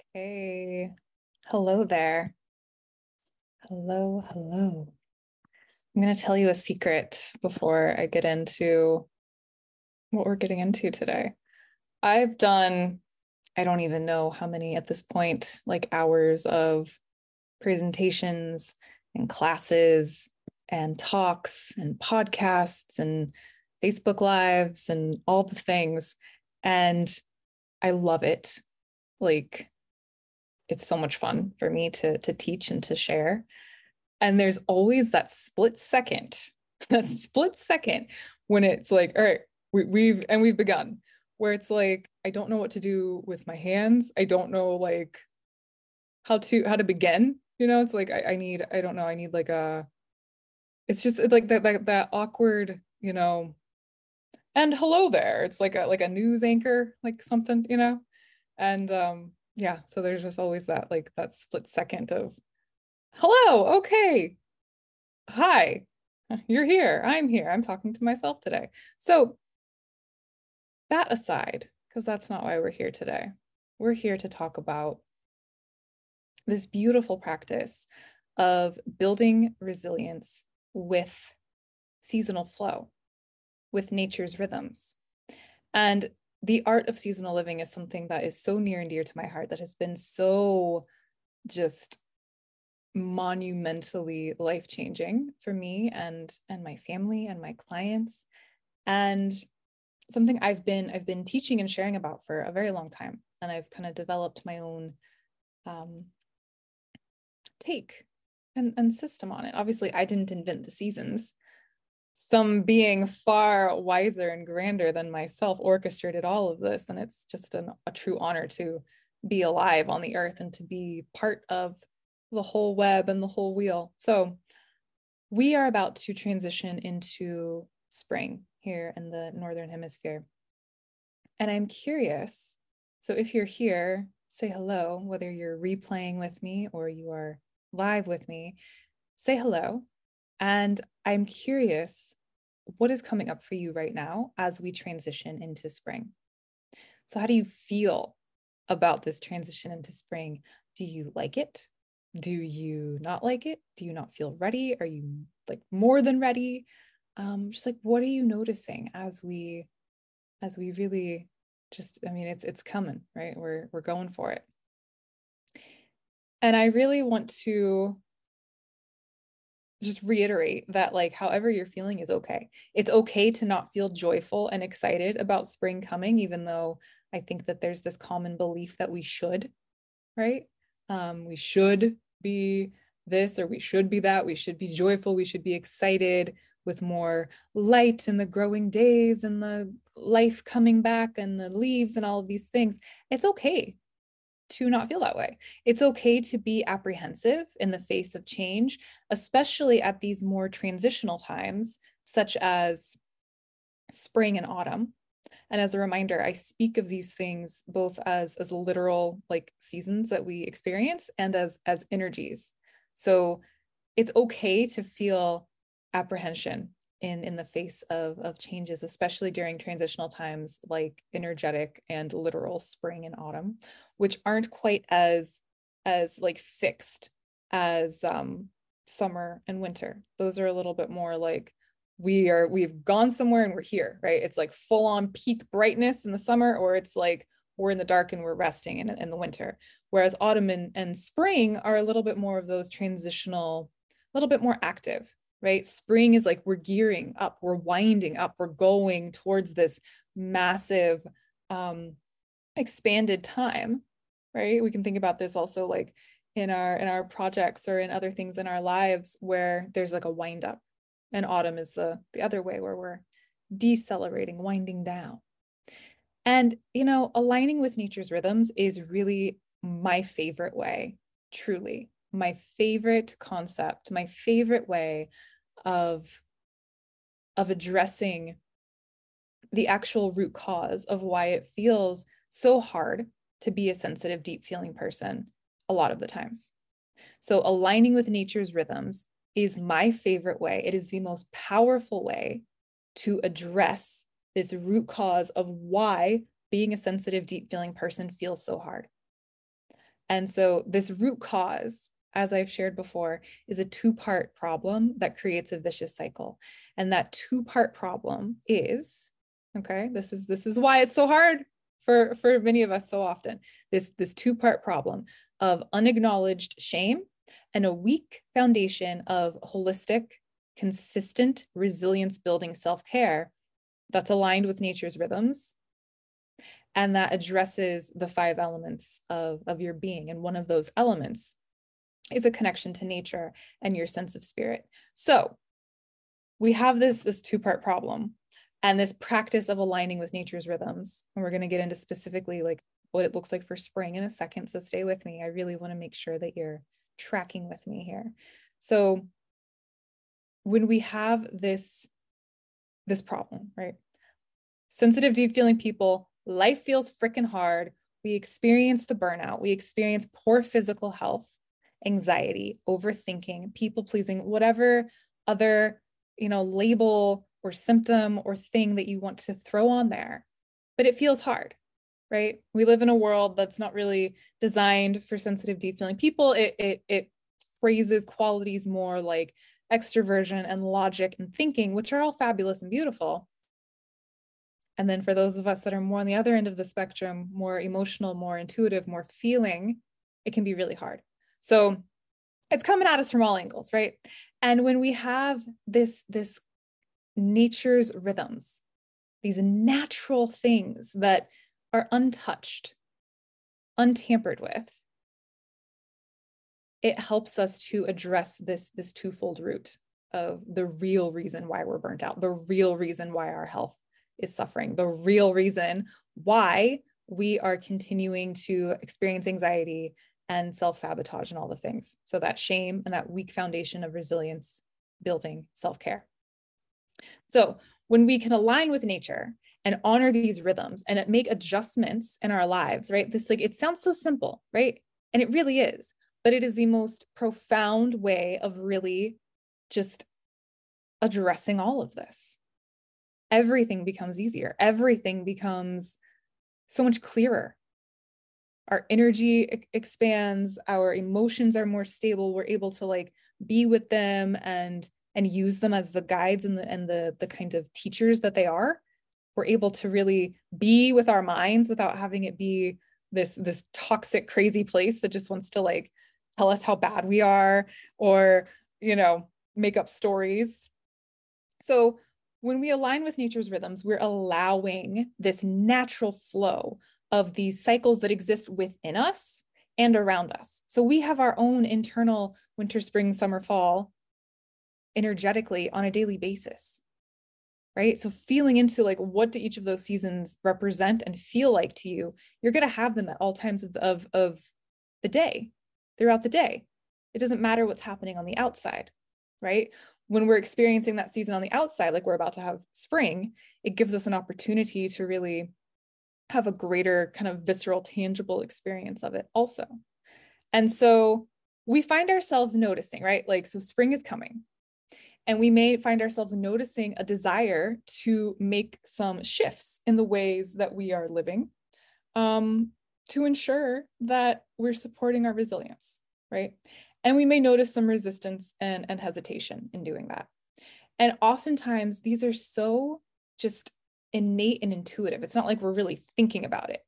Okay. Hello there. Hello, hello. I'm going to tell you a secret before I get into what we're getting into today. I've done, I don't even know how many at this point, like hours of presentations and classes and talks and podcasts and Facebook Lives and all the things. And I love it. Like, it's so much fun for me to to teach and to share. And there's always that split second that split second when it's like all right we, we've and we've begun where it's like i don't know what to do with my hands. I don't know like how to how to begin you know? It's like i, I need i don't know i need like a it's just like that, that that awkward you know and hello there. It's like a like a news anchor like something you know? And um yeah so there's just always that like that split second of hello okay. Hi you're here i'm here i'm talking to myself today. So that aside because that's not why we're here today. We're here to talk about this beautiful practice of building resilience with seasonal flow with nature's rhythms. And the art of seasonal living is something that is so near and dear to my heart that has been so just monumentally life changing for me and and my family and my clients and something I've been I've been teaching and sharing about for a very long time and I've kind of developed my own um, take and, and system on it. Obviously, I didn't invent the seasons some being far wiser and grander than myself orchestrated all of this. And it's just an, a true honor to be alive on the earth and to be part of the whole web and the whole wheel. So we are about to transition into spring here in the Northern Hemisphere. And I'm curious. So if you're here, say hello, whether you're replaying with me or you are live with me, say hello. And I'm curious what is coming up for you right now as we transition into spring. So, how do you feel about this transition into spring? Do you like it? Do you not like it? Do you not feel ready? Are you like more than ready? Um, just like what are you noticing as we as we really just I mean it's it's coming, right? We're we're going for it. And I really want to just reiterate that like however you're feeling is okay. It's okay to not feel joyful and excited about spring coming even though i think that there's this common belief that we should right? Um, we should be this or we should be that. We should be joyful. We should be excited with more light and the growing days and the life coming back and the leaves and all of these things. It's okay to not feel that way. It's okay to be apprehensive in the face of change, especially at these more transitional times, such as spring and autumn. And as a reminder, I speak of these things both as, as literal like seasons that we experience and as, as energies. So it's okay to feel apprehension in in the face of of changes especially during transitional times like energetic and literal spring and autumn which aren't quite as as like fixed as um summer and winter. Those are a little bit more like we are we've gone somewhere and we're here right? It's like full on peak brightness in the summer or it's like we're in the dark and we're resting in, in the winter. Whereas autumn and, and spring are a little bit more of those transitional a little bit more active right? Spring is like we're gearing up, we're winding up, we're going towards this massive um, expanded time, right? We can think about this also like in our in our projects or in other things in our lives where there's like a wind up, and autumn is the the other way where we're decelerating, winding down. And you know, aligning with nature's rhythms is really my favorite way, truly my favorite concept, my favorite way of of addressing the actual root cause of why it feels so hard to be a sensitive deep feeling person a lot of the times. So aligning with nature's rhythms is my favorite way. It is the most powerful way to address this root cause of why being a sensitive deep feeling person feels so hard. And so, this root cause, as I've shared before, is a two part problem that creates a vicious cycle. And that two part problem is okay this is this is why it's so hard for for many of us so often this this two part problem of unacknowledged shame and a weak foundation of holistic consistent resilience building self-care that's aligned with nature's rhythms and that addresses the five elements of, of your being and one of those elements is a connection to nature and your sense of spirit. So we have this this two part problem and this practice of aligning with nature's rhythms. And we're going to get into specifically like what it looks like for spring in a second so stay with me. I really want to make sure that you're tracking with me here. So when we have this this problem right? Sensitive deep feeling people life feels freaking hard. We experience the burnout. We experience poor physical health anxiety overthinking people pleasing whatever other you know label or symptom or thing that you want to throw on there, but it feels hard, right? We live in a world that's not really designed for sensitive, deep feeling people. It it it praises qualities more like extroversion and logic and thinking, which are all fabulous and beautiful. And then for those of us that are more on the other end of the spectrum, more emotional, more intuitive, more feeling, it can be really hard. So it's coming at us from all angles, right? And when we have this this nature's rhythms, these natural things that are untouched, untampered with, it helps us to address this, this twofold root of the real reason why we're burnt out, the real reason why our health is suffering, the real reason why we are continuing to experience anxiety and self sabotage and all the things. So, that shame and that weak foundation of resilience building self care. So when we can align with nature and honor these rhythms and make adjustments in our lives, right? This like it sounds so simple, right? And it really is, but it is the most profound way of really just addressing all of this. Everything becomes easier. Everything becomes so much clearer. Our energy expands, our emotions are more stable. We're able to like be with them and and use them as the guides and the and the the kind of teachers that they are we're able to really be with our minds without having it be this this toxic crazy place that just wants to like tell us how bad we are or you know make up stories so when we align with nature's rhythms we're allowing this natural flow of these cycles that exist within us and around us. So we have our own internal winter spring summer fall energetically on a daily basis right? So feeling into like what do each of those seasons represent and feel like to you you're going to have them at all times of, of of the day throughout the day. It doesn't matter what's happening on the outside right? When we're experiencing that season on the outside like we're about to have spring it gives us an opportunity to really have a greater kind of visceral tangible experience of it also and so we find ourselves noticing right like so spring is coming and we may find ourselves noticing a desire to make some shifts in the ways that we are living um, to ensure that we're supporting our resilience, right? And we may notice some resistance and, and hesitation in doing that. And oftentimes, these are so just innate and intuitive. It's not like we're really thinking about it,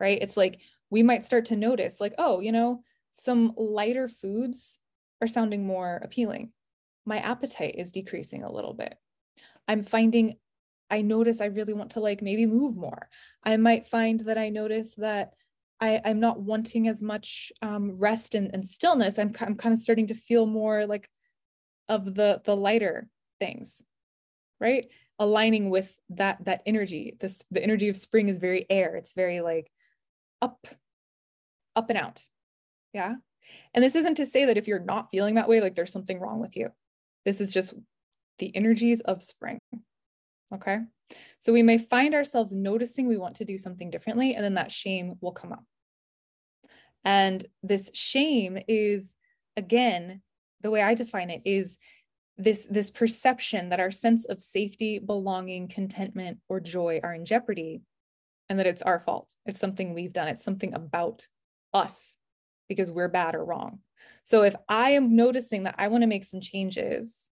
right? It's like we might start to notice, like, oh, you know, some lighter foods are sounding more appealing my appetite is decreasing a little bit. I'm finding I notice I really want to like maybe move more. I might find that I notice that I, I'm not wanting as much um, rest and, and stillness. I'm, I'm kind of starting to feel more like of the the lighter things, right? Aligning with that that energy. This the energy of spring is very air. It's very like up, up and out. Yeah. And this isn't to say that if you're not feeling that way, like there's something wrong with you. This is just the energies of spring. Okay. So we may find ourselves noticing we want to do something differently, and then that shame will come up. And this shame is, again, the way I define it is this, this perception that our sense of safety, belonging, contentment, or joy are in jeopardy, and that it's our fault. It's something we've done, it's something about us because we're bad or wrong. So if I am noticing that I want to make some changes,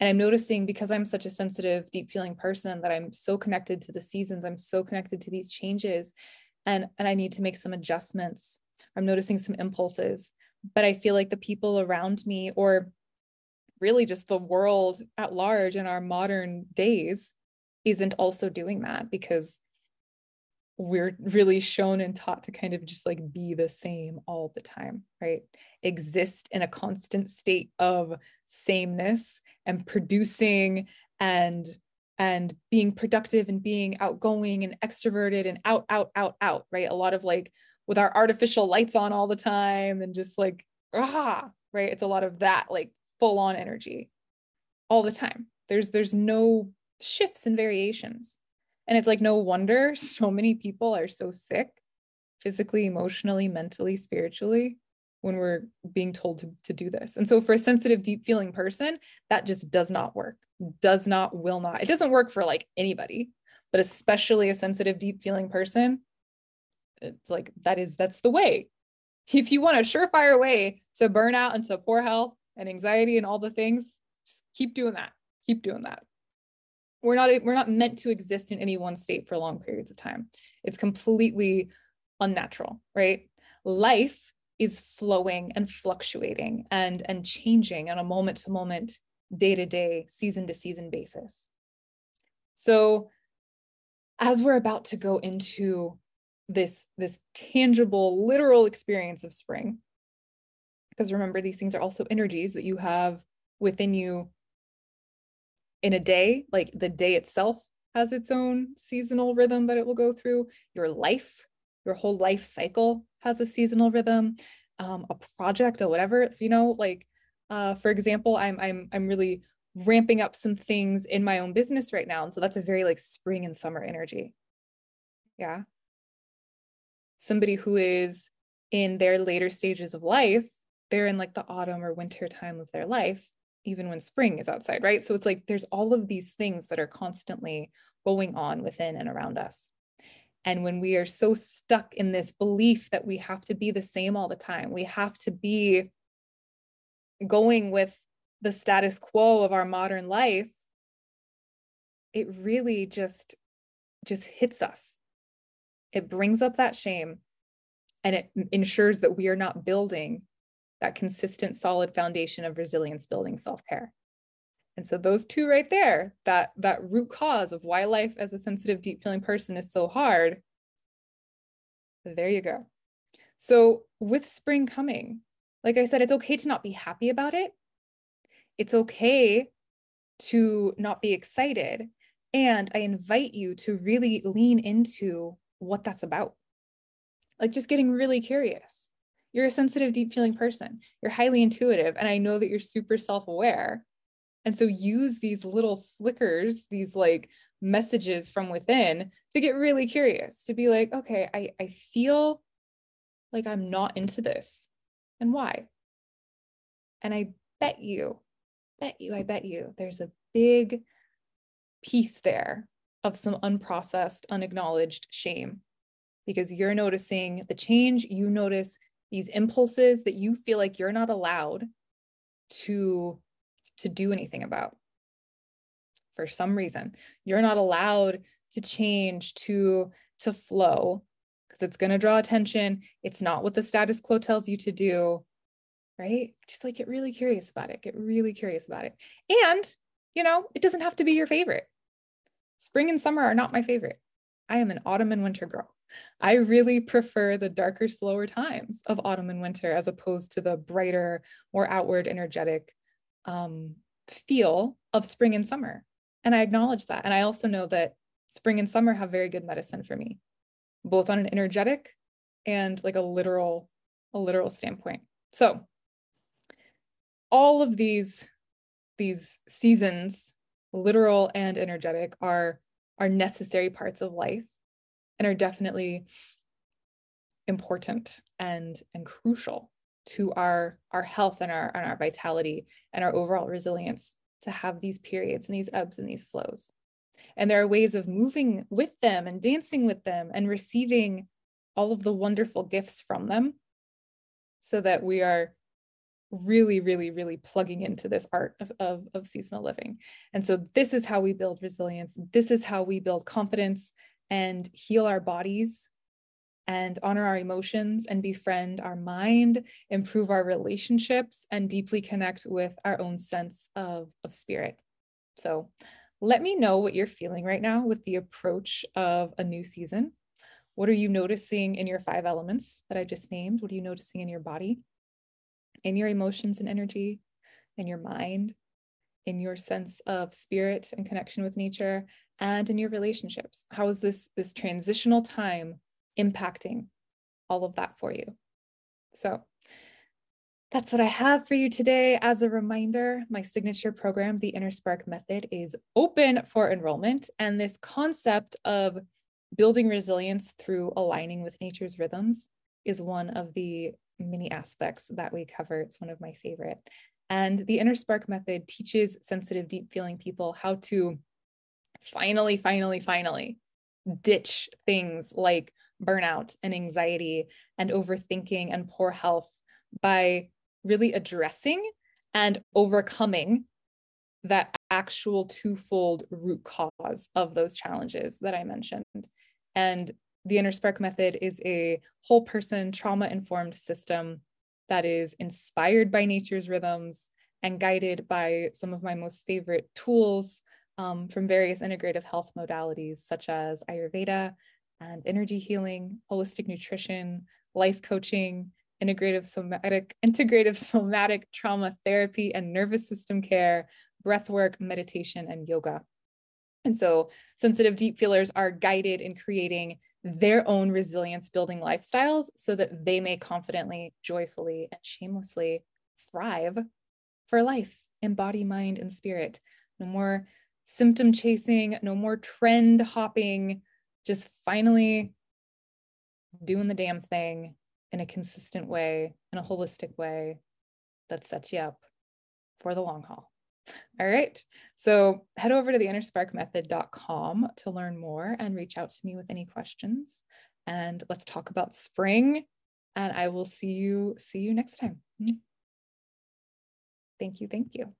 and I'm noticing because I'm such a sensitive, deep feeling person that I'm so connected to the seasons, I'm so connected to these changes, and, and I need to make some adjustments. I'm noticing some impulses, but I feel like the people around me, or really just the world at large in our modern days, isn't also doing that because we're really shown and taught to kind of just like be the same all the time, right? Exist in a constant state of sameness and producing and and being productive and being outgoing and extroverted and out out out out, right? A lot of like with our artificial lights on all the time and just like ah, right? It's a lot of that like full on energy all the time. There's there's no shifts and variations and it's like no wonder so many people are so sick physically, emotionally, mentally, spiritually when we're being told to, to do this. And so for a sensitive, deep feeling person, that just does not work. Does not, will not. It doesn't work for like anybody, but especially a sensitive, deep feeling person. It's like that is that's the way. If you want a surefire way to burn out and to poor health and anxiety and all the things, just keep doing that. Keep doing that. We're not we're not meant to exist in any one state for long periods of time. It's completely unnatural right? Life is flowing and fluctuating and and changing on a moment to moment day to day season to season basis. So as we're about to go into this this tangible literal experience of spring because remember these things are also energies that you have within you in a day, like the day itself has its own seasonal rhythm that it will go through. Your life, your whole life cycle has a seasonal rhythm. Um, a project or whatever, you know, like uh, for example, I'm I'm I'm really ramping up some things in my own business right now, and so that's a very like spring and summer energy. Yeah. Somebody who is in their later stages of life, they're in like the autumn or winter time of their life even when spring is outside, right? So it's like there's all of these things that are constantly going on within and around us. And when we are so stuck in this belief that we have to be the same all the time, we have to be going with the status quo of our modern life, it really just just hits us. It brings up that shame and it ensures that we are not building that consistent, solid foundation of resilience building self-care. And so those two right there, that that root cause of why life as a sensitive, deep feeling person is so hard. There you go. So with spring coming, like I said, it's okay to not be happy about it. It's okay to not be excited. And I invite you to really lean into what that's about. Like just getting really curious you're a sensitive, deep feeling person. You're highly intuitive. And I know that you're super self aware. And so use these little flickers, these like messages from within to get really curious, to be like, okay, I, I feel like I'm not into this. And why? And I bet you, bet you, I bet you there's a big piece there of some unprocessed, unacknowledged shame because you're noticing the change. You notice these impulses that you feel like you're not allowed to to do anything about. For some reason you're not allowed to change to to flow because it's going to draw attention. It's not what the status quo tells you to do right? Just like get really curious about it. Get really curious about it. And you know it doesn't have to be your favorite. Spring and summer are not my favorite. I am an autumn and winter girl I really prefer the darker, slower times of autumn and winter as opposed to the brighter, more outward, energetic um, feel of spring and summer. And I acknowledge that. And I also know that spring and summer have very good medicine for me, both on an energetic and like a literal, a literal standpoint. So all of these, these seasons, literal and energetic, are are necessary parts of life and are definitely important and and crucial to our our health and our and our vitality and our overall resilience to have these periods and these ebbs and these flows and there are ways of moving with them and dancing with them and receiving all of the wonderful gifts from them so that we are really, really, really plugging into this art of, of, of seasonal living. And so this is how we build resilience. This is how we build confidence and heal our bodies and honor our emotions and befriend our mind, improve our relationships, and deeply connect with our own sense of, of spirit. So let me know what you're feeling right now with the approach of a new season. What are you noticing in your five elements that I just named? What are you noticing in your body, in your emotions and energy, in your mind, in your sense of spirit and connection with nature, and in your relationships? How is this this transitional time impacting all of that for you? So that's what I have for you today. As a reminder, my signature program, the Inner Spark Method, is open for enrollment. And this concept of building resilience through aligning with nature's rhythms is one of the many aspects that we cover. It's one of my favorite. And the Inner Spark Method teaches sensitive, deep feeling people how to finally, finally, finally ditch things like burnout and anxiety and overthinking and poor health by really addressing and overcoming that actual twofold root cause of those challenges that I mentioned. And the Inner Spark Method is a whole person trauma informed system that is inspired by nature's rhythms and guided by some of my most favorite tools um, from various integrative health modalities, such as Ayurveda and energy healing, holistic nutrition, life coaching, integrative somatic, integrative somatic trauma therapy and nervous system care, breath work, meditation, and yoga. And so sensitive deep feelers are guided in creating their own resilience building lifestyles so that they may confidently, joyfully, and shamelessly thrive for life in body, mind, and spirit. No more symptom chasing, no more trend hopping, just finally doing the damn thing in a consistent way, in a holistic way that sets you up for the long haul. All right. So head over to the innersparkmethod.com to learn more and reach out to me with any questions. And let's talk about spring. And I will see you see you next time. Hmm? Thank you. Thank you.